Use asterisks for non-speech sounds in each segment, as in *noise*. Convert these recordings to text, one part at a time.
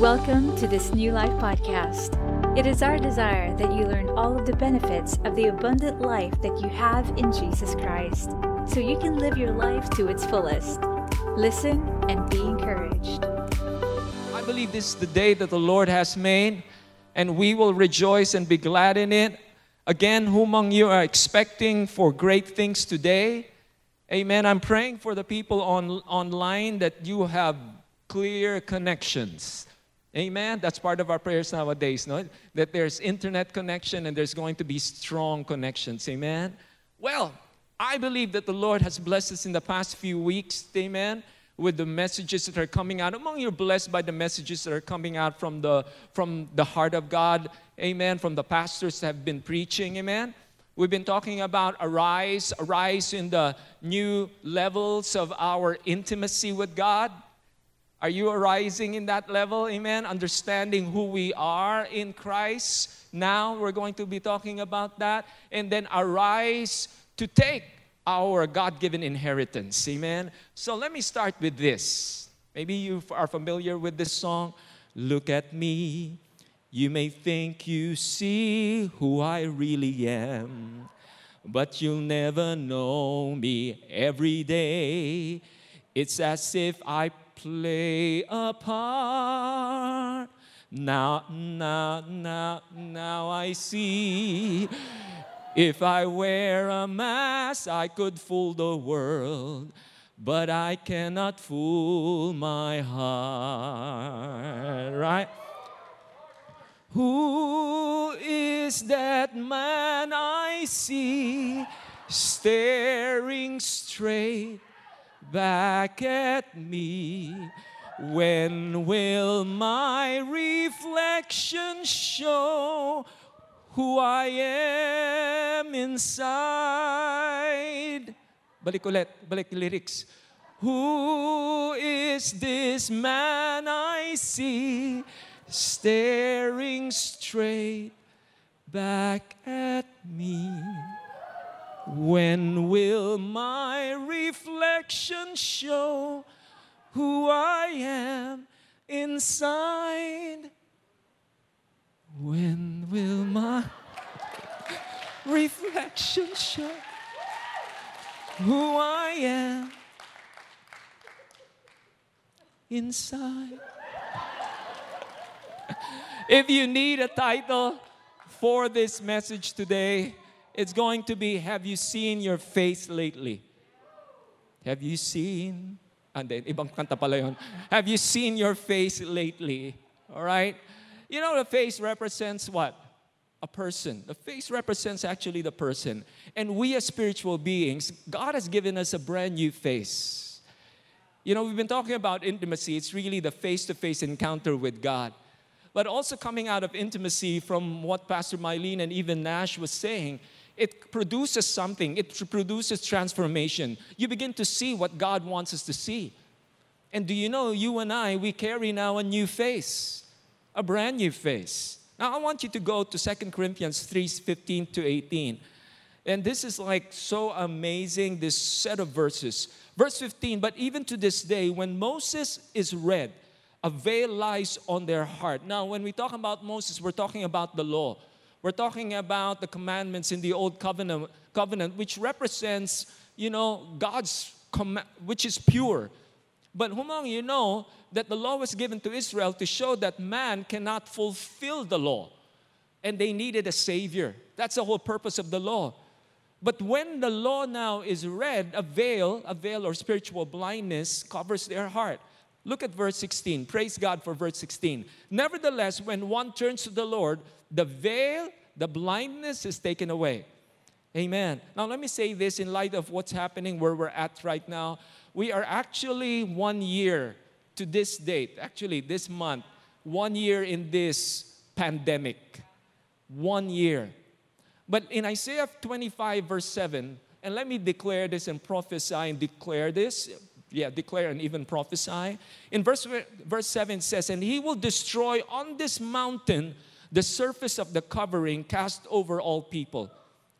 Welcome to this New Life podcast. It is our desire that you learn all of the benefits of the abundant life that you have in Jesus Christ so you can live your life to its fullest. Listen and be encouraged. I believe this is the day that the Lord has made, and we will rejoice and be glad in it. Again, who among you are expecting for great things today? Amen. I'm praying for the people on, online that you have clear connections Amen. That's part of our prayers nowadays, no? That there's internet connection and there's going to be strong connections. Amen. Well, I believe that the Lord has blessed us in the past few weeks. Amen. With the messages that are coming out. Among you are blessed by the messages that are coming out from the from the heart of God. Amen. From the pastors that have been preaching. Amen. We've been talking about arise, arise in the new levels of our intimacy with God. Are you arising in that level? Amen. Understanding who we are in Christ. Now we're going to be talking about that. And then arise to take our God given inheritance. Amen. So let me start with this. Maybe you are familiar with this song. Look at me. You may think you see who I really am, but you'll never know me every day. It's as if I play a part. Now, now, now, now I see. If I wear a mask, I could fool the world, but I cannot fool my heart, right? Who is that man I see staring straight back at me. When will my reflection show who I am inside? Balik ulit, balik lyrics. Who is this man I see staring straight back at me? When will my reflection show who I am inside? When will my *laughs* reflection show who I am inside? if you need a title for this message today, it's going to be Have you seen your face lately? Have you seen? And then, ibang kanta pala yun. Have you seen your face lately? All right? You know, the face represents what? A person. The face represents actually the person. And we as spiritual beings, God has given us a brand new face. You know, we've been talking about intimacy. It's really the face to face encounter with God. But also coming out of intimacy from what Pastor Mylene and even Nash was saying, it produces something, it produces transformation. You begin to see what God wants us to see. And do you know, you and I, we carry now a new face, a brand new face. Now, I want you to go to 2 Corinthians 3 15 to 18. And this is like so amazing, this set of verses. Verse 15, but even to this day, when Moses is read, a veil lies on their heart. Now, when we talk about Moses, we're talking about the law. We're talking about the commandments in the old covenant, covenant which represents, you know, God's command, which is pure. But Humong, you know that the law was given to Israel to show that man cannot fulfill the law. And they needed a savior. That's the whole purpose of the law. But when the law now is read, a veil, a veil or spiritual blindness covers their heart. Look at verse 16. Praise God for verse 16. Nevertheless, when one turns to the Lord, the veil, the blindness is taken away. Amen. Now, let me say this in light of what's happening where we're at right now. We are actually one year to this date, actually, this month, one year in this pandemic. One year. But in Isaiah 25, verse 7, and let me declare this and prophesy and declare this yeah, declare and even prophesy. In verse, verse 7 says, And he will destroy on this mountain the surface of the covering cast over all people,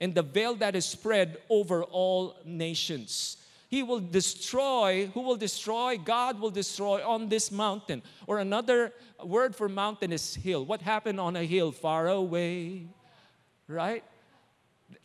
and the veil that is spread over all nations. He will destroy, who will destroy? God will destroy on this mountain. Or another word for mountain is hill. What happened on a hill far away? Right?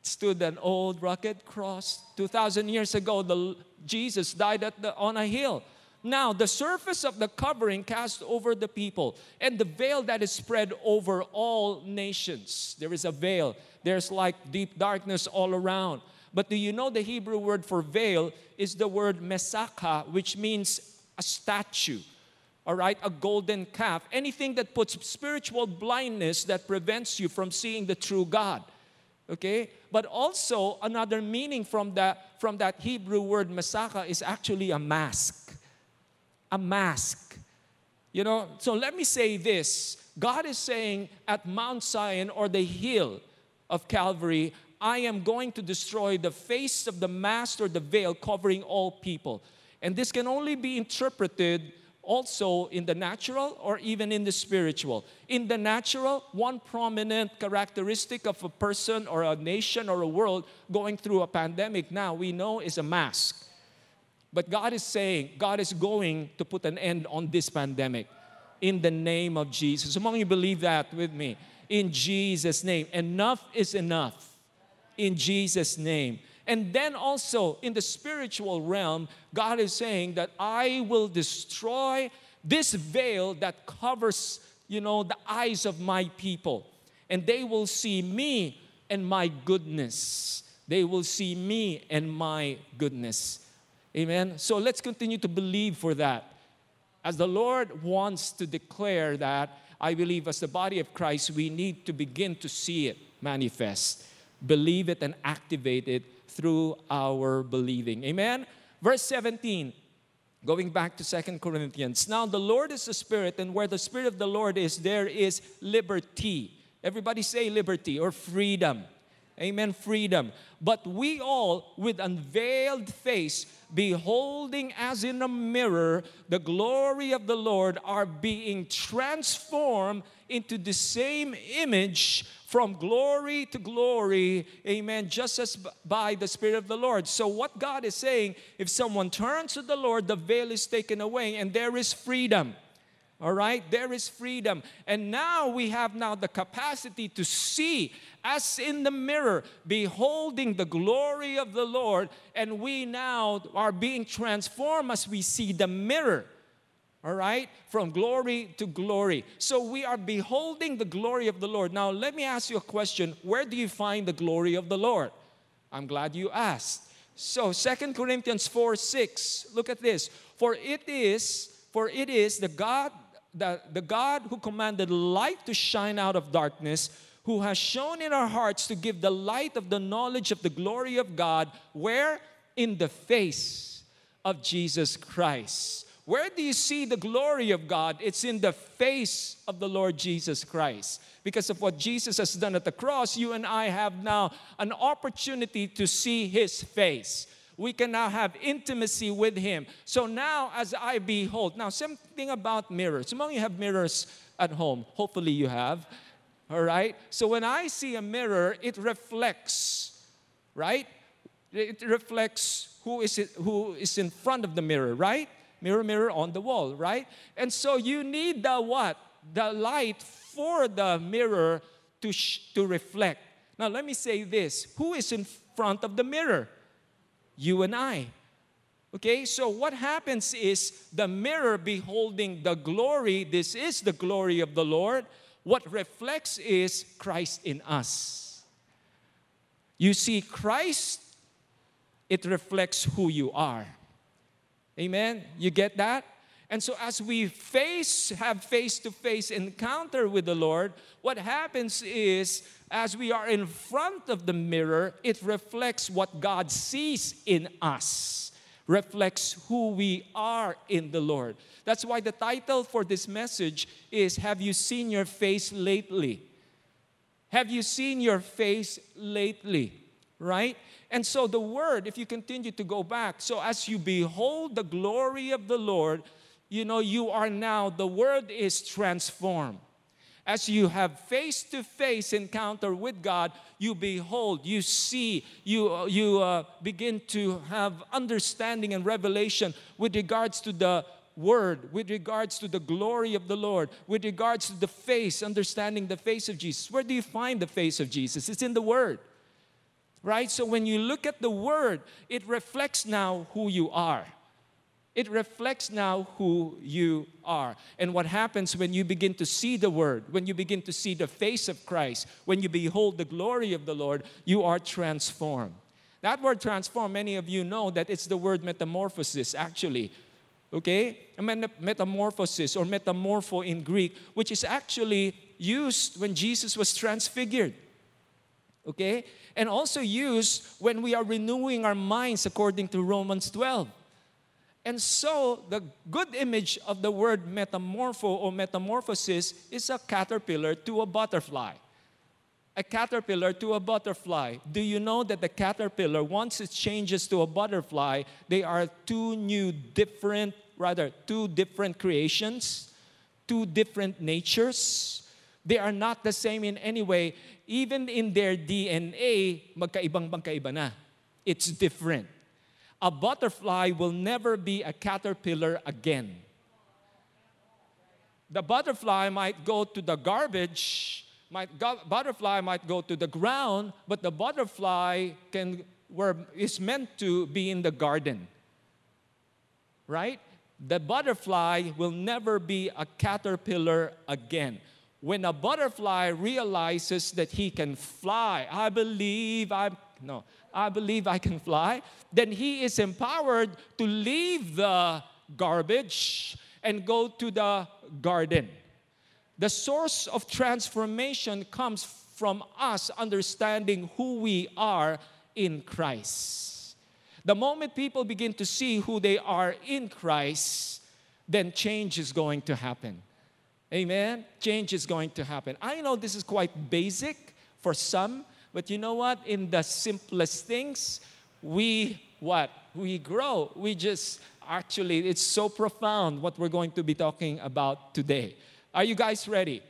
Stood an old rugged cross. 2,000 years ago, the, Jesus died the, on a hill. Now, the surface of the covering cast over the people, and the veil that is spread over all nations. There is a veil. There's like deep darkness all around. But do you know the Hebrew word for veil is the word mesaka, which means a statue, all right, a golden calf, anything that puts spiritual blindness that prevents you from seeing the true God. Okay? But also another meaning from that from that Hebrew word mesaka is actually a mask. A mask. You know, so let me say this. God is saying at Mount Zion or the hill of Calvary, I am going to destroy the face of the mask or the veil covering all people. And this can only be interpreted also in the natural or even in the spiritual. In the natural, one prominent characteristic of a person or a nation or a world going through a pandemic now we know is a mask. But God is saying, God is going to put an end on this pandemic in the name of Jesus. Among you believe that with me? In Jesus' name. Enough is enough in Jesus' name. And then also in the spiritual realm, God is saying that I will destroy this veil that covers, you know, the eyes of my people. And they will see me and my goodness. They will see me and my goodness. Amen. So let's continue to believe for that. As the Lord wants to declare that, I believe as the body of Christ, we need to begin to see it manifest believe it and activate it through our believing. Amen? Verse 17, going back to Second Corinthians. Now the Lord is the Spirit, and where the Spirit of the Lord is, there is liberty. Everybody say liberty or freedom. Amen, freedom. But we all, with unveiled face, beholding as in a mirror the glory of the Lord, are being transformed into the same image from glory to glory, amen, just as by the Spirit of the Lord. So, what God is saying, if someone turns to the Lord, the veil is taken away and there is freedom. All right, there is freedom. And now we have now the capacity to see as in the mirror, beholding the glory of the Lord, and we now are being transformed as we see the mirror all right? From glory to glory. So we are beholding the glory of the Lord. Now, let me ask you a question Where do you find the glory of the Lord? I'm glad you asked. So, Second Corinthians 4 6, look at this. For it is, for it is the God, the, the God who commanded light to shine out of darkness, who has shown in our hearts to give the light of the knowledge of the glory of God, where? In the face of Jesus Christ. Where do you see the glory of God? It's in the face of the Lord Jesus Christ. Because of what Jesus has done at the cross, you and I have now an opportunity to see His face. We can now have intimacy with Him. So now, as I behold, now something about mirrors. Some of you have mirrors at home. Hopefully, you have. All right? So when I see a mirror, it reflects, right? It reflects who is, it, who is in front of the mirror, right? mirror, mirror on the wall, right? And so you need the what? The light for the mirror to, sh- to reflect. Now, let me say this who is in front of the mirror? You and I. Okay, so what happens is the mirror beholding the glory, this is the glory of the Lord. What reflects is Christ in us. You see, Christ, it reflects who you are. Amen? You get that? And so, as we face, have face to face encounter with the Lord, what happens is, as we are in front of the mirror, it reflects what God sees in us, reflects who we are in the Lord. That's why the title for this message is Have You Seen Your Face Lately? Have you seen your face lately? Right? And so the word, if you continue to go back, so as you behold the glory of the Lord, you know, you are now, the word is transformed. As you have face to face encounter with God, you behold, you see, you, you uh, begin to have understanding and revelation with regards to the word, with regards to the glory of the Lord, with regards to the face, understanding the face of Jesus. Where do you find the face of Jesus? It's in the word. Right? So when you look at the word, it reflects now who you are. It reflects now who you are. And what happens when you begin to see the Word, when you begin to see the face of Christ, when you behold the glory of the Lord, you are transformed. That word transform, many of you know that it's the word metamorphosis, actually. Okay? Metamorphosis or metamorpho in Greek, which is actually used when Jesus was transfigured. Okay? And also used when we are renewing our minds according to Romans 12. And so, the good image of the word metamorpho or metamorphosis is a caterpillar to a butterfly. A caterpillar to a butterfly. Do you know that the caterpillar, once it changes to a butterfly, they are two new, different, rather, two different creations, two different natures? They are not the same in any way. Even in their DNA, magkaibang magkaiba na. It's different a butterfly will never be a caterpillar again. The butterfly might go to the garbage, might go, butterfly might go to the ground, but the butterfly can where is meant to be in the garden. Right? The butterfly will never be a caterpillar again. When a butterfly realizes that he can fly, I believe I'm no, I believe I can fly, then he is empowered to leave the garbage and go to the garden. The source of transformation comes from us understanding who we are in Christ. The moment people begin to see who they are in Christ, then change is going to happen. Amen? Change is going to happen. I know this is quite basic for some, but you know what? In the simplest things, we what? We grow. We just actually, it's so profound what we're going to be talking about today. Are you guys ready?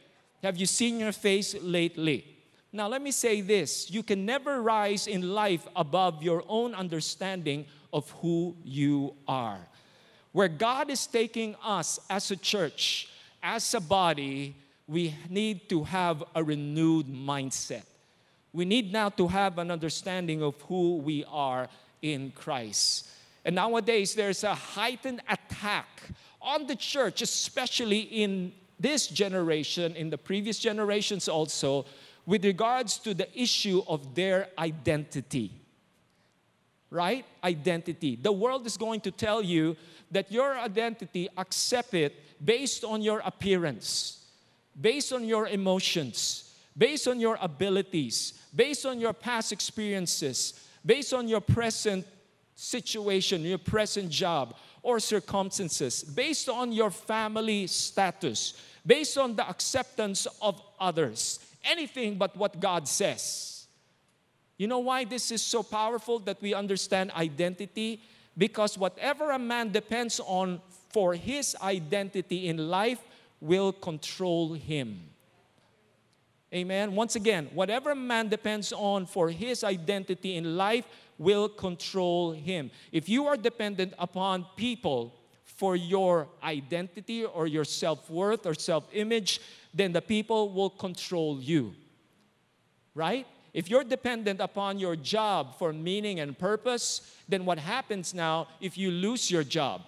Have you seen your face lately? Now, let me say this you can never rise in life above your own understanding of who you are. Where God is taking us as a church, as a body, we need to have a renewed mindset. We need now to have an understanding of who we are in Christ. And nowadays, there's a heightened attack on the church, especially in this generation, in the previous generations also, with regards to the issue of their identity. Right? Identity. The world is going to tell you that your identity, accept it based on your appearance, based on your emotions, based on your abilities, based on your past experiences, based on your present situation, your present job or circumstances, based on your family status, based on the acceptance of others, anything but what God says. You know why this is so powerful that we understand identity? Because whatever a man depends on for his identity in life will control him. Amen. Once again, whatever man depends on for his identity in life will control him. If you are dependent upon people for your identity or your self worth or self image, then the people will control you. Right? If you're dependent upon your job for meaning and purpose, then what happens now if you lose your job?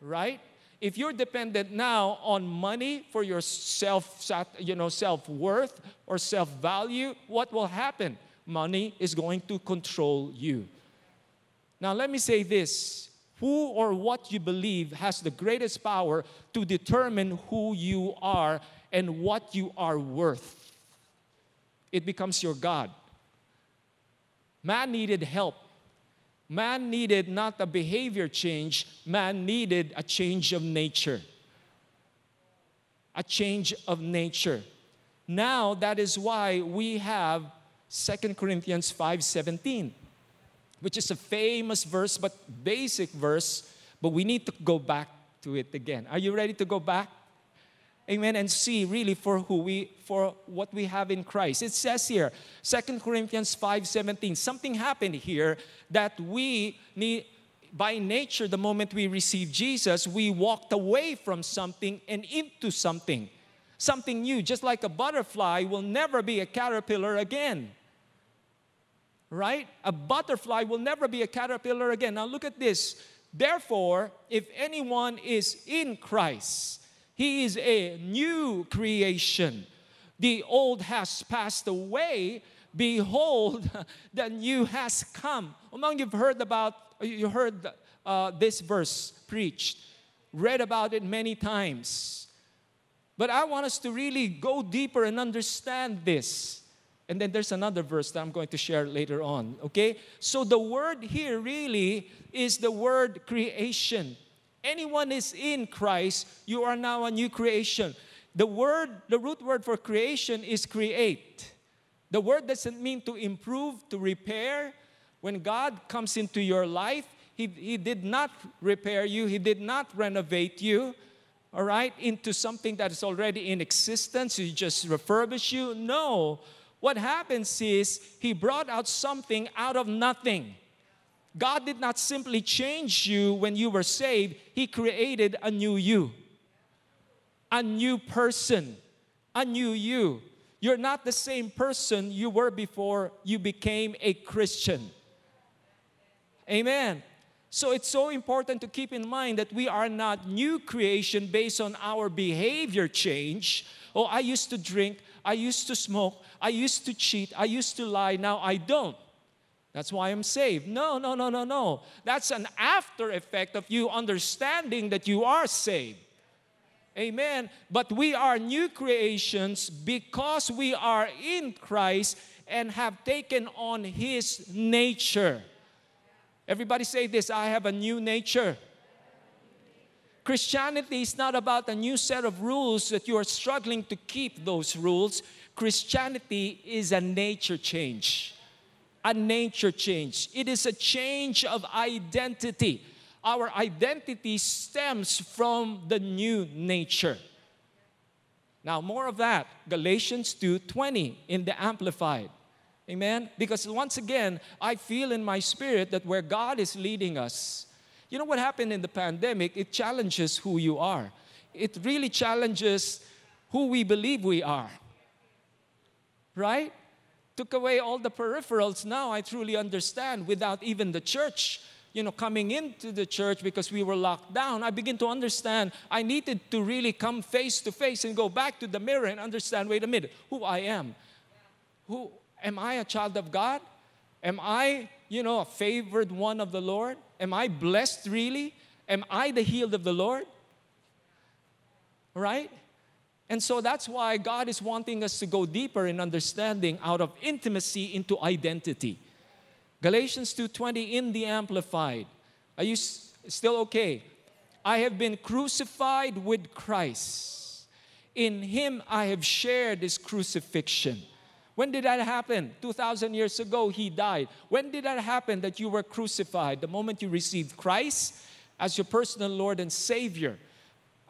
Right? If you're dependent now on money for your self, you know, self-worth or self-value, what will happen? Money is going to control you. Now let me say this. Who or what you believe has the greatest power to determine who you are and what you are worth. It becomes your God. Man needed help Man needed not a behavior change, man needed a change of nature. A change of nature. Now that is why we have 2 Corinthians 5:17, which is a famous verse but basic verse, but we need to go back to it again. Are you ready to go back? Amen, and see really for who we for what we have in Christ. It says here, 2 Corinthians 5:17, something happened here that we need by nature, the moment we receive Jesus, we walked away from something and into something, something new. Just like a butterfly will never be a caterpillar again. Right? A butterfly will never be a caterpillar again. Now look at this. Therefore, if anyone is in Christ, he is a new creation. The old has passed away. Behold, *laughs* the new has come. Among you've heard about, you heard uh, this verse preached, read about it many times. But I want us to really go deeper and understand this. And then there's another verse that I'm going to share later on, okay? So the word here really is the word creation anyone is in Christ, you are now a new creation. The word, the root word for creation is create. The word doesn't mean to improve, to repair. When God comes into your life, He, he did not repair you, He did not renovate you, all right, into something that is already in existence. He just refurbish you. No. What happens is He brought out something out of nothing. God did not simply change you when you were saved, He created a new you, a new person, a new you. You're not the same person you were before you became a Christian. Amen. So it's so important to keep in mind that we are not new creation based on our behavior change. Oh, I used to drink, I used to smoke, I used to cheat, I used to lie, now I don't. That's why I'm saved. No, no, no, no, no. That's an after effect of you understanding that you are saved. Amen. But we are new creations because we are in Christ and have taken on His nature. Everybody say this I have a new nature. Christianity is not about a new set of rules that you are struggling to keep those rules. Christianity is a nature change a nature change, it is a change of identity. Our identity stems from the new nature. Now, more of that, Galatians 2:20 in the Amplified. Amen? Because once again, I feel in my spirit that where God is leading us, you know what happened in the pandemic? It challenges who you are. It really challenges who we believe we are. Right? Took away all the peripherals, now I truly understand without even the church you know, coming into the church because we were locked down, I begin to understand I needed to really come face to face and go back to the mirror and understand wait a minute, who I am. Who am I a child of God? Am I, you know, a favored one of the Lord? Am I blessed really? Am I the healed of the Lord? Right? And so that's why God is wanting us to go deeper in understanding out of intimacy into identity. Galatians 2:20 in the amplified. Are you still okay? I have been crucified with Christ. In him I have shared his crucifixion. When did that happen? 2000 years ago he died. When did that happen that you were crucified? The moment you received Christ as your personal Lord and Savior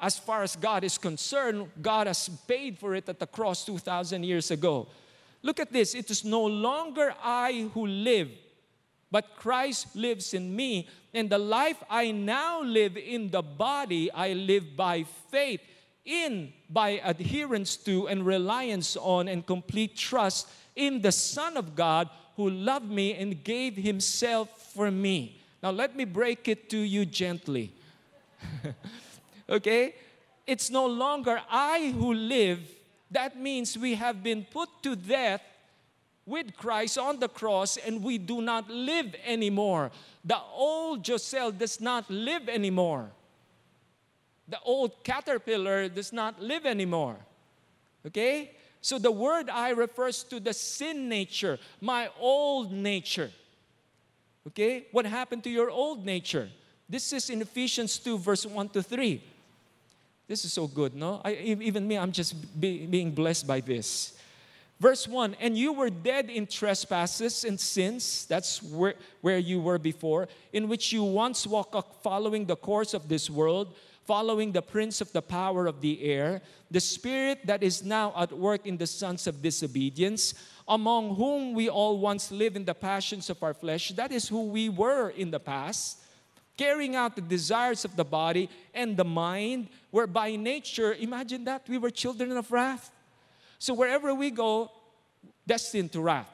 as far as God is concerned, God has paid for it at the cross 2,000 years ago. Look at this it is no longer I who live, but Christ lives in me. And the life I now live in the body, I live by faith in, by adherence to, and reliance on, and complete trust in the Son of God who loved me and gave himself for me. Now, let me break it to you gently. *laughs* okay? It's no longer I who live. That means we have been put to death with Christ on the cross and we do not live anymore. The old Josel does not live anymore. The old caterpillar does not live anymore. Okay? So the word I refers to the sin nature, my old nature. Okay? What happened to your old nature? This is in Ephesians 2, verse 1 to 3. This is so good, no? I, even me, I'm just be, being blessed by this. Verse 1 And you were dead in trespasses and sins, that's where, where you were before, in which you once walked following the course of this world, following the prince of the power of the air, the spirit that is now at work in the sons of disobedience, among whom we all once lived in the passions of our flesh. That is who we were in the past, carrying out the desires of the body and the mind, where by nature, imagine that, we were children of wrath. So wherever we go, destined to wrath,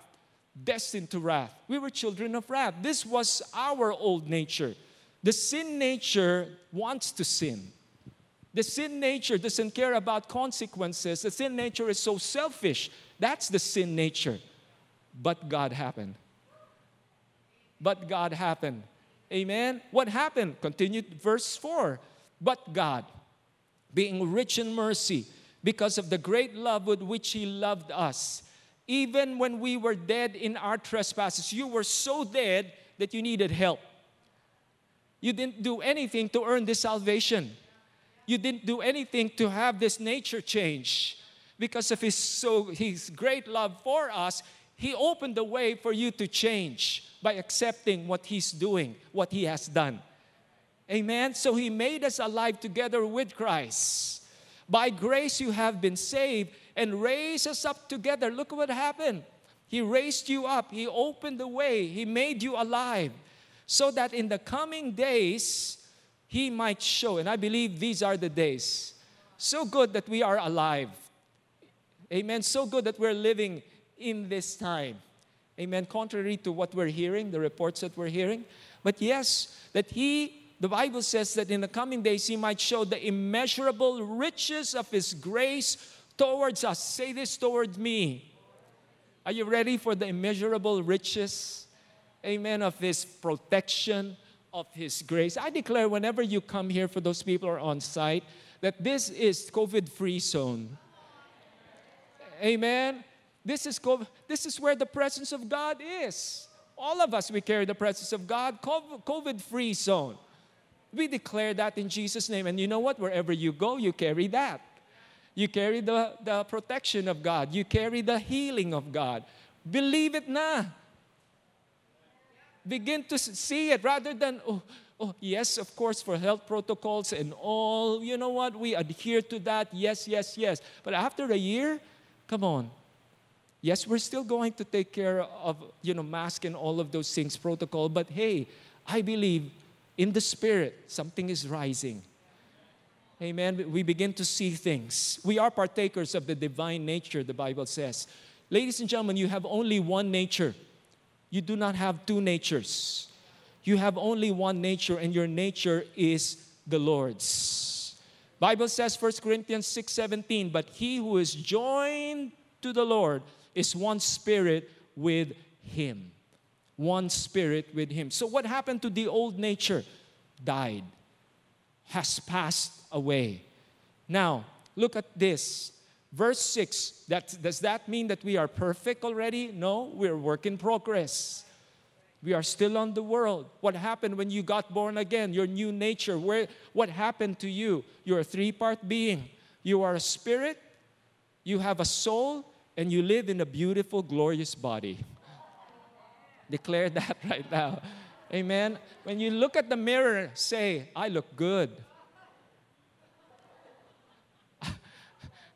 destined to wrath. We were children of wrath. This was our old nature. The sin nature wants to sin. The sin nature doesn't care about consequences. The sin nature is so selfish. That's the sin nature. But God happened. But God happened. Amen. What happened? Continued verse 4. But God, being rich in mercy, because of the great love with which He loved us, even when we were dead in our trespasses, you were so dead that you needed help. You didn't do anything to earn this salvation. You didn't do anything to have this nature change. Because of his so his great love for us, he opened the way for you to change by accepting what he's doing, what he has done. Amen. So he made us alive together with Christ. By grace you have been saved and raised us up together. Look what happened. He raised you up. He opened the way. He made you alive so that in the coming days he might show. And I believe these are the days. So good that we are alive. Amen. So good that we're living in this time. Amen. Contrary to what we're hearing, the reports that we're hearing. But yes, that he, the Bible says that in the coming days he might show the immeasurable riches of his grace towards us. Say this towards me. Are you ready for the immeasurable riches? amen, of His protection, of His grace. I declare whenever you come here, for those people who are on site, that this is COVID free zone. Amen. This is, COVID, this is where the presence of God is. All of us, we carry the presence of God, COVID free zone. We declare that in Jesus' name. And you know what? Wherever you go, you carry that. You carry the, the protection of God, you carry the healing of God. Believe it na begin to see it rather than, oh, oh, yes, of course, for health protocols and all, you know what, we adhere to that, yes, yes, yes. But after a year, come on. Yes, we're still going to take care of, you know, mask and all of those things, protocol, but hey, I believe in the spirit, something is rising. Amen. We begin to see things. We are partakers of the divine nature, the Bible says. Ladies and gentlemen, you have only one nature. You do not have two natures. You have only one nature, and your nature is the Lord's. Bible says 1 Corinthians 6 17, but he who is joined to the Lord is one spirit with him. One spirit with him. So, what happened to the old nature? Died, has passed away. Now, look at this. Verse 6, that, does that mean that we are perfect already? No, we're work in progress. We are still on the world. What happened when you got born again? Your new nature. Where, what happened to you? You're a three part being. You are a spirit, you have a soul, and you live in a beautiful, glorious body. Declare *laughs* that right now. Amen. When you look at the mirror, say, I look good. *laughs*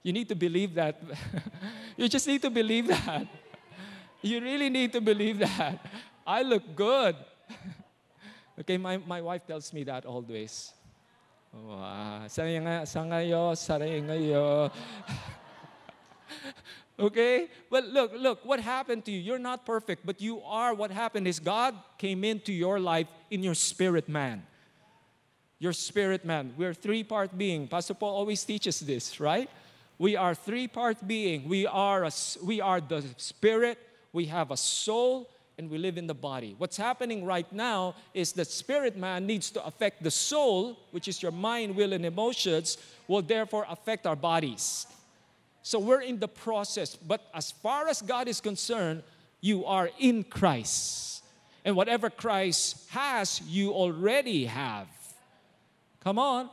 You need to believe that. *laughs* you just need to believe that. You really need to believe that. I look good. okay, my, my wife tells me that always. Wow. Okay? Well, look, look, what happened to you? You're not perfect, but you are. What happened is God came into your life in your spirit man. Your spirit man. We're three part being. Pastor Paul always teaches this, right? We are three-part being. We are, a, we are the spirit, we have a soul, and we live in the body. What's happening right now is the spirit man needs to affect the soul, which is your mind, will, and emotions, will therefore affect our bodies. So we're in the process. But as far as God is concerned, you are in Christ. And whatever Christ has, you already have. Come on.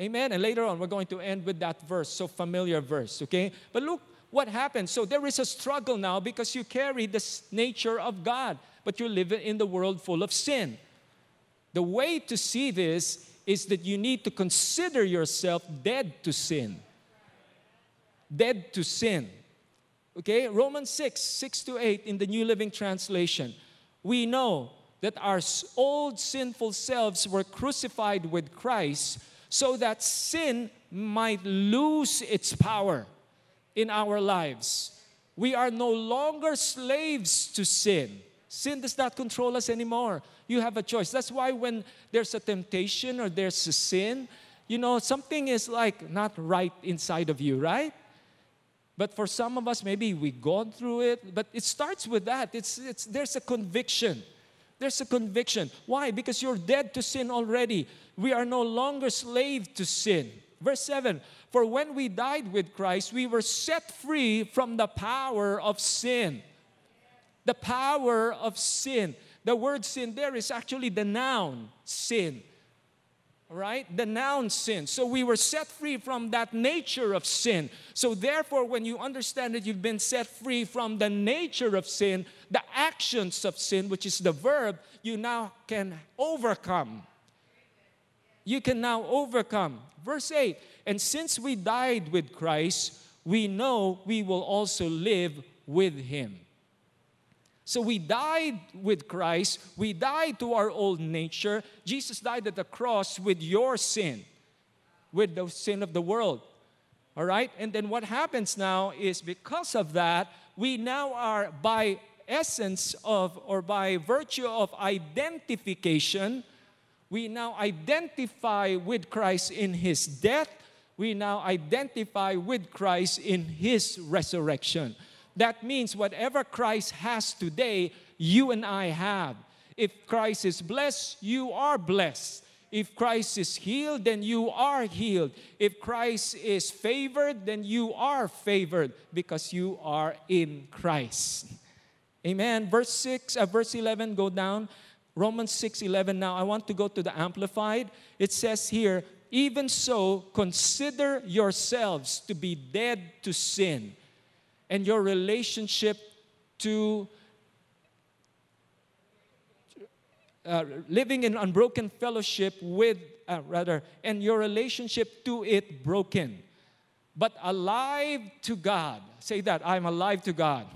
Amen. And later on, we're going to end with that verse, so familiar verse, okay? But look what happened. So there is a struggle now because you carry this nature of God, but you're living in the world full of sin. The way to see this is that you need to consider yourself dead to sin. Dead to sin. Okay? Romans 6, 6 to 8 in the New Living Translation. We know that our old sinful selves were crucified with Christ so that sin might lose its power in our lives. We are no longer slaves to sin. Sin does not control us anymore. You have a choice. That's why when there's a temptation or there's a sin, you know, something is like not right inside of you, right? But for some of us, maybe we've gone through it, but it starts with that. It's, it's, there's a conviction. There's a conviction. Why? Because you're dead to sin already. We are no longer slave to sin. Verse 7 For when we died with Christ, we were set free from the power of sin. The power of sin. The word sin there is actually the noun sin. Right? The noun sin. So we were set free from that nature of sin. So therefore, when you understand that you've been set free from the nature of sin, the actions of sin, which is the verb, you now can overcome. You can now overcome. Verse 8 And since we died with Christ, we know we will also live with him. So we died with Christ. We died to our old nature. Jesus died at the cross with your sin, with the sin of the world. All right? And then what happens now is because of that, we now are by essence of or by virtue of identification, we now identify with Christ in his death. We now identify with Christ in his resurrection. That means whatever Christ has today, you and I have. If Christ is blessed, you are blessed. If Christ is healed, then you are healed. If Christ is favored, then you are favored because you are in Christ. Amen. Verse 6, uh, verse 11, go down. Romans 6 11. Now I want to go to the Amplified. It says here, even so, consider yourselves to be dead to sin and your relationship to uh, living in unbroken fellowship with, uh, rather, and your relationship to it broken, but alive to God. Say that I'm alive to God.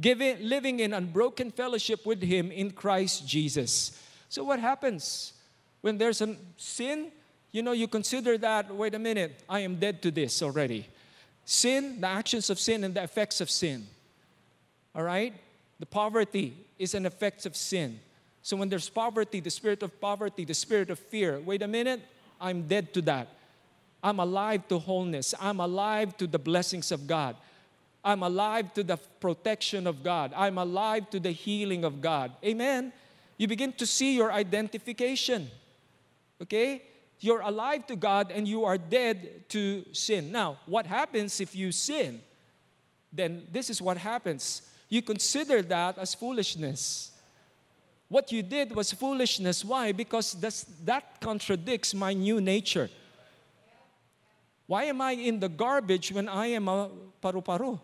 Giving, living in unbroken fellowship with Him in Christ Jesus. So, what happens when there's a sin? You know, you consider that, wait a minute, I am dead to this already. Sin, the actions of sin and the effects of sin. All right? The poverty is an effect of sin. So when there's poverty, the spirit of poverty, the spirit of fear, wait a minute, I'm dead to that. I'm alive to wholeness. I'm alive to the blessings of God. I'm alive to the protection of God. I'm alive to the healing of God. Amen. You begin to see your identification. Okay? You're alive to God and you are dead to sin. Now, what happens if you sin? Then this is what happens. You consider that as foolishness. What you did was foolishness. Why? Because that contradicts my new nature. Why am I in the garbage when I am a paru-paru?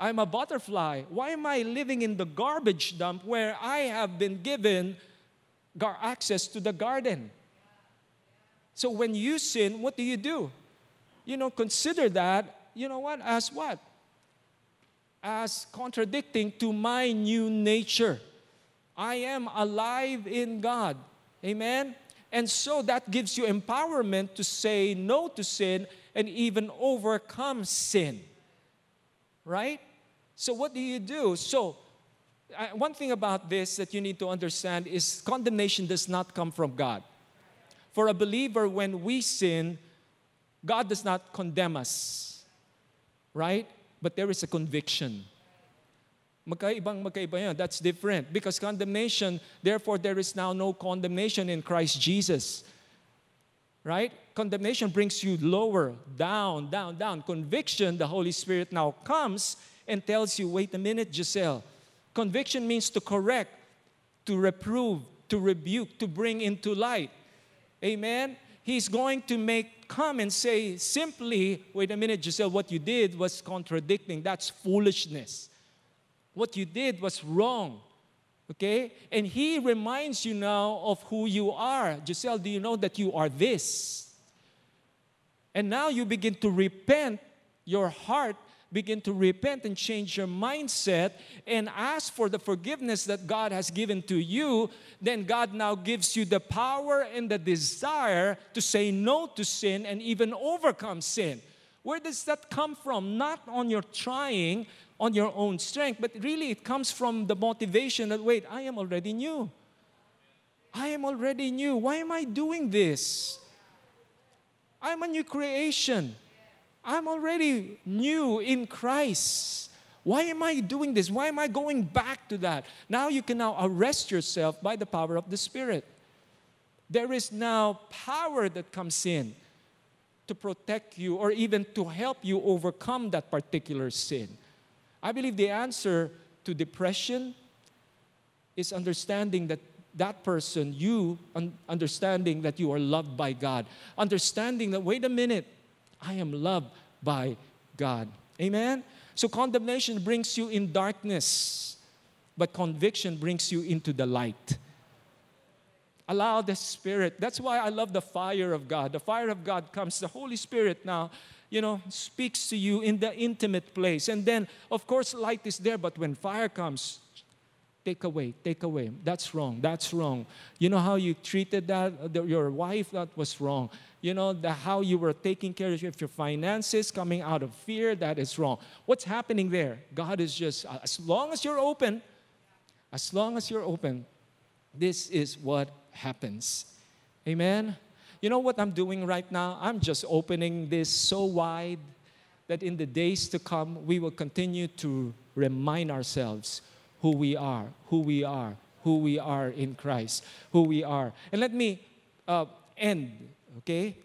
I'm a butterfly. Why am I living in the garbage dump where I have been given gar- access to the garden? So when you sin, what do you do? You know, consider that, you know what, as what? As contradicting to my new nature. I am alive in God. Amen? And so that gives you empowerment to say no to sin and even overcome sin. Right? So, what do you do? So, uh, one thing about this that you need to understand is condemnation does not come from God. For a believer, when we sin, God does not condemn us. Right? But there is a conviction. Magkaibang magkaiba yan. That's different. Because condemnation, therefore, there is now no condemnation in Christ Jesus. Right? Condemnation brings you lower, down, down, down. Conviction, the Holy Spirit now comes and tells you, wait a minute, Giselle. Conviction means to correct, to reprove, to rebuke, to bring into light. Amen. He's going to make come and say simply, wait a minute, Giselle, what you did was contradicting. That's foolishness. What you did was wrong. Okay? And He reminds you now of who you are. Giselle, do you know that you are this? And now you begin to repent, your heart begin to repent and change your mindset and ask for the forgiveness that God has given to you, then God now gives you the power and the desire to say no to sin and even overcome sin. Where does that come from? Not on your trying, on your own strength, but really it comes from the motivation that, wait, I am already new. I am already new. Why am I doing this? I'm a new creation. I'm already new in Christ. Why am I doing this? Why am I going back to that? Now you can now arrest yourself by the power of the Spirit. There is now power that comes in to protect you or even to help you overcome that particular sin. I believe the answer to depression is understanding that that person, you un- understanding that you are loved by God, understanding that, wait a minute, I am loved by God. Amen? So condemnation brings you in darkness, but conviction brings you into the light. Allow the Spirit. That's why I love the fire of God. The fire of God comes, the Holy Spirit now, you know, speaks to you in the intimate place. And then, of course, light is there, but when fire comes, take away, take away. That's wrong, that's wrong. You know how you treated that, uh, your wife, that was wrong. You know, the, how you were taking care of your finances coming out of fear, that is wrong. What's happening there? God is just, as long as you're open, as long as you're open, this is what happens. Amen? You know what I'm doing right now? I'm just opening this so wide that in the days to come, we will continue to remind ourselves who we are, who we are, who we are in Christ, who we are. And let me uh, end, okay?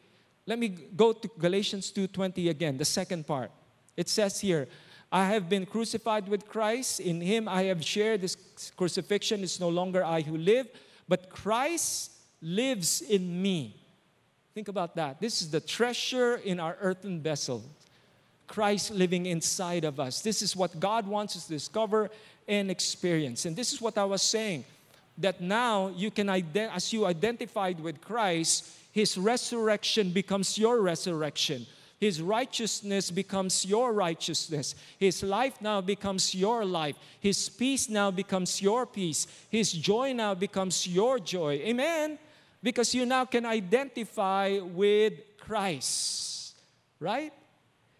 Let me go to Galatians 2:20 again, the second part. It says here, I have been crucified with Christ. In him I have shared this crucifixion. It's no longer I who live, but Christ lives in me. Think about that. This is the treasure in our earthen vessel. Christ living inside of us. This is what God wants us to discover and experience. And this is what I was saying that now you can, as you identified with Christ, His resurrection becomes your resurrection. His righteousness becomes your righteousness. His life now becomes your life. His peace now becomes your peace. His joy now becomes your joy. Amen? Because you now can identify with Christ. Right?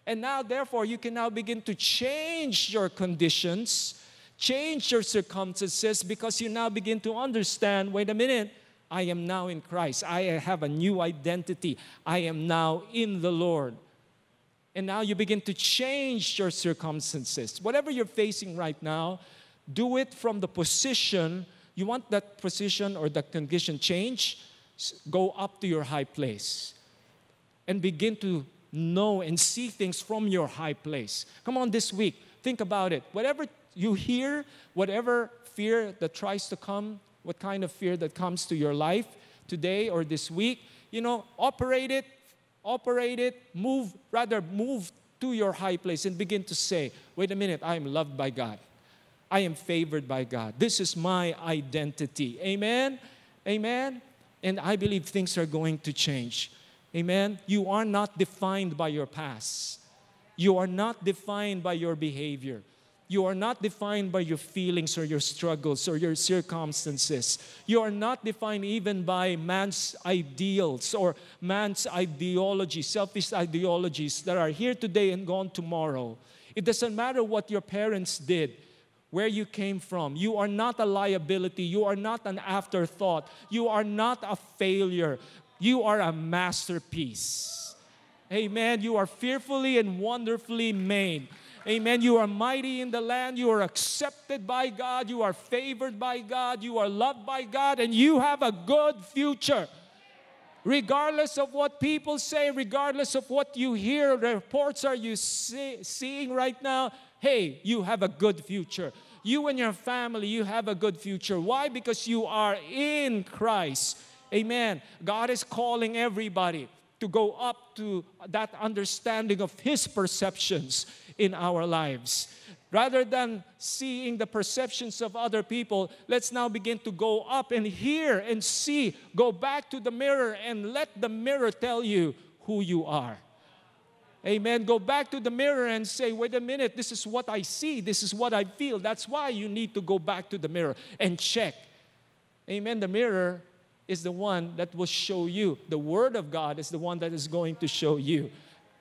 And now, therefore, you can now begin to change your conditions, change your circumstances, because you now begin to understand wait a minute, I am now in Christ. I have a new identity. I am now in the Lord. And now you begin to change your circumstances. Whatever you're facing right now, do it from the position. You want that position or that condition change? Go up to your high place and begin to know and see things from your high place. Come on, this week, think about it. Whatever you hear, whatever fear that tries to come, what kind of fear that comes to your life today or this week, you know, operate it operate it, move, rather move to your high place and begin to say, wait a minute, I am loved by God. I am favored by God. This is my identity. Amen? Amen? And I believe things are going to change. Amen? You are not defined by your past. You are not defined by your behavior. You are not defined by your feelings or your struggles or your circumstances. You are not defined even by man's ideals or man's ideology, selfish ideologies that are here today and gone tomorrow. It doesn't matter what your parents did, where you came from. You are not a liability. You are not an afterthought. You are not a failure. You are a masterpiece. Amen. You are fearfully and wonderfully made. Amen. You are mighty in the land. You are accepted by God. You are favored by God. You are loved by God. And you have a good future. Regardless of what people say, regardless of what you hear, reports are you see, seeing right now, hey, you have a good future. You and your family, you have a good future. Why? Because you are in Christ. Amen. God is calling everybody to go up to that understanding of His perceptions in our lives. Rather than seeing the perceptions of other people, let's now begin to go up and hear and see. Go back to the mirror and let the mirror tell you who you are. Amen. Go back to the mirror and say, wait a minute, this is what I see, this is what I feel. That's why you need to go back to the mirror and check. Amen. The mirror is the one that will show you. The Word of God is the one that is going to show you.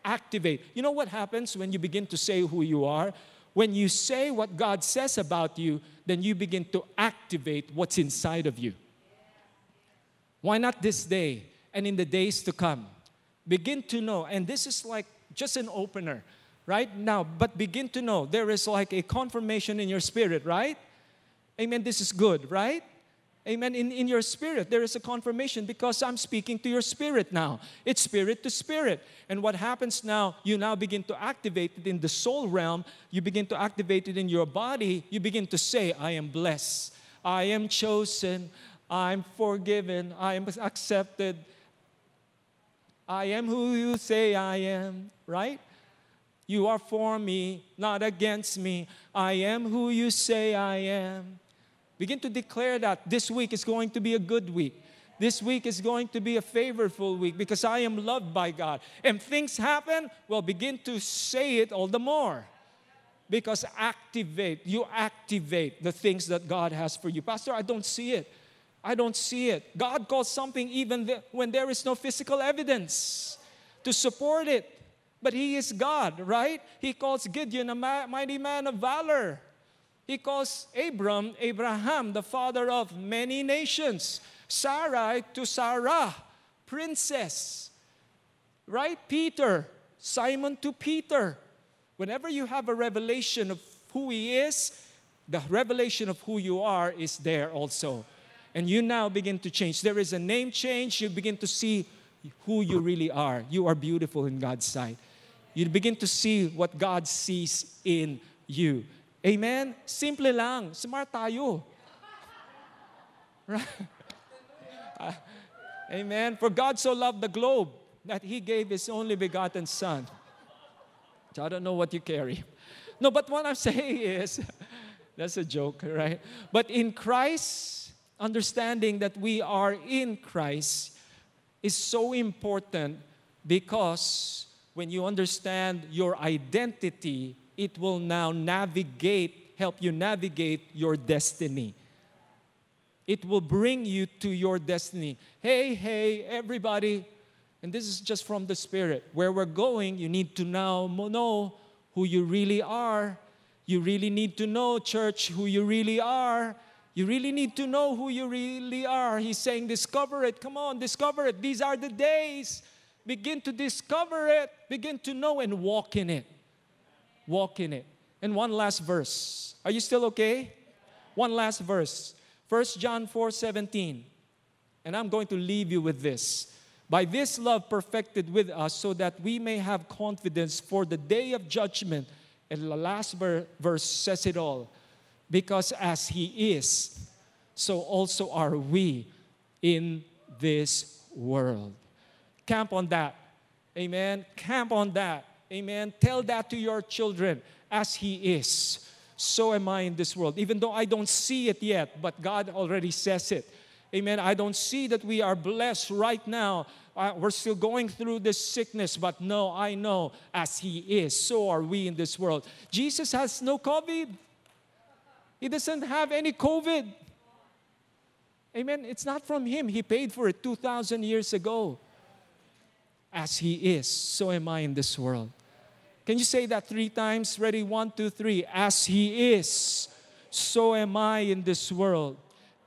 Activate. You know what happens when you begin to say who you are? When you say what God says about you, then you begin to activate what's inside of you. Why not this day and in the days to come? Begin to know, and this is like just an opener right now, but begin to know there is like a confirmation in your spirit, right? Amen. This is good, right? Amen. In, in your spirit, there is a confirmation because I'm speaking to your spirit now. It's spirit to spirit. And what happens now, you now begin to activate it in the soul realm. You begin to activate it in your body. You begin to say, I am blessed. I am chosen. I'm forgiven. I am accepted. I am who you say I am, right? You are for me, not against me. I am who you say I am. Begin to declare that this week is going to be a good week. This week is going to be a favorable week because I am loved by God. And things happen, well, begin to say it all the more. Because activate, you activate the things that God has for you. Pastor, I don't see it. I don't see it. God calls something even when there is no physical evidence to support it. But He is God, right? He calls Gideon a mighty man of valor. He calls Abram, Abraham, the father of many nations. Sarai to Sarah, princess. Right? Peter, Simon to Peter. Whenever you have a revelation of who he is, the revelation of who you are is there also. And you now begin to change. There is a name change. You begin to see who you really are. You are beautiful in God's sight. You begin to see what God sees in you. Amen? Simple lang. Smart tayo. *laughs* Amen? For God so loved the globe that He gave His only begotten Son. So I don't know what you carry. No, but what I'm *laughs* saying is, *laughs* that's a joke, right? But in Christ, understanding that we are in Christ is so important because when you understand your identity it will now navigate, help you navigate your destiny. It will bring you to your destiny. Hey, hey, everybody. And this is just from the Spirit. Where we're going, you need to now know who you really are. You really need to know, church, who you really are. You really need to know who you really are. He's saying, discover it. Come on, discover it. These are the days. Begin to discover it. Begin to know and walk in it walk in it. And one last verse. Are you still okay? One last verse. 1 John 4 17. And I'm going to leave you with this. By this love perfected with us, so that we may have confidence for the day of judgment. And the last verse says it all. Because as He is, so also are we in this world. Camp on that. Amen. Camp on that. Amen. Tell that to your children as He is. So am I in this world. Even though I don't see it yet, but God already says it. Amen. I don't see that we are blessed right now. Uh, we're still going through this sickness, but no, I know as He is, so are we in this world. Jesus has no COVID, He doesn't have any COVID. Amen. It's not from Him, He paid for it 2,000 years ago. As He is, so am I in this world. Can you say that three times? Ready? One, two, three. As He is, so am I in this world.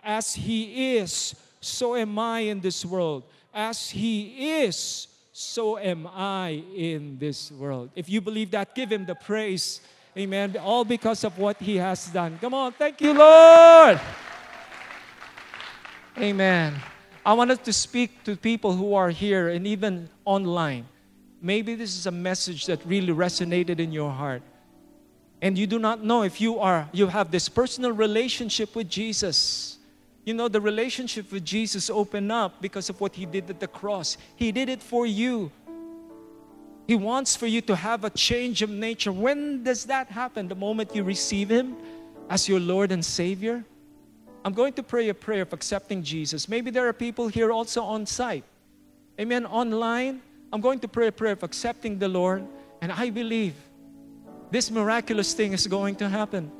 As He is, so am I in this world. As He is, so am I in this world. If you believe that, give Him the praise. Amen. All because of what He has done. Come on. Thank you, Lord. Amen. I wanted to speak to people who are here and even online. Maybe this is a message that really resonated in your heart. And you do not know if you are you have this personal relationship with Jesus. You know, the relationship with Jesus opened up because of what He did at the cross. He did it for you. He wants for you to have a change of nature. When does that happen? The moment you receive Him as your Lord and Savior? I'm going to pray a prayer of accepting Jesus. Maybe there are people here also on site. Amen. Online, I'm going to pray a prayer of accepting the Lord. And I believe this miraculous thing is going to happen.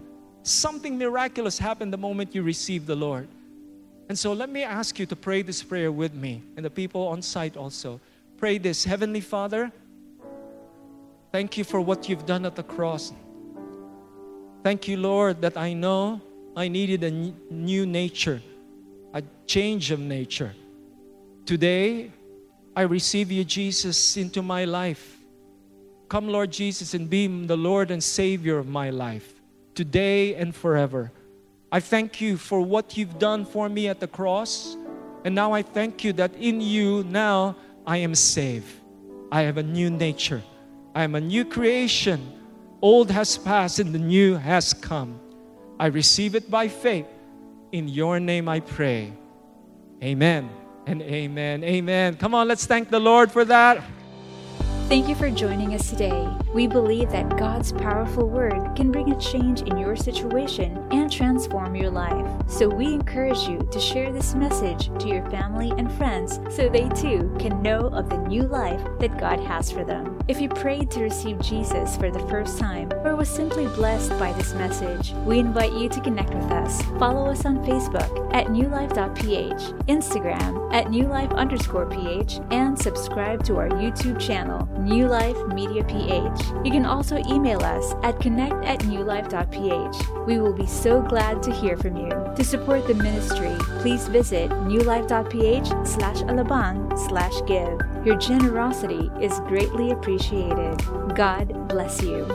Something miraculous happened the moment you receive the Lord. And so let me ask you to pray this prayer with me and the people on site also. Pray this Heavenly Father, thank you for what you've done at the cross. Thank you, Lord, that I know I needed a new nature, a change of nature. Today, I receive you, Jesus, into my life. Come, Lord Jesus, and be the Lord and Savior of my life, today and forever. I thank you for what you've done for me at the cross. And now I thank you that in you now I am saved. I have a new nature. I am a new creation. Old has passed and the new has come. I receive it by faith. In your name I pray. Amen and amen. Amen. Come on, let's thank the Lord for that. Thank you for joining us today. We believe that God's powerful word can bring a change in your situation and transform your life. So we encourage you to share this message to your family and friends so they too can know of the new life that God has for them. If you prayed to receive Jesus for the first time or was simply blessed by this message, we invite you to connect with us. Follow us on Facebook at newlife.ph, Instagram at newlife underscore ph, and subscribe to our YouTube channel New Life Media PH. You can also email us at connect at newlife.ph. We will be so glad to hear from you. To support the ministry, please visit newlife.ph slash alabang slash give. Your generosity is greatly appreciated. God bless you.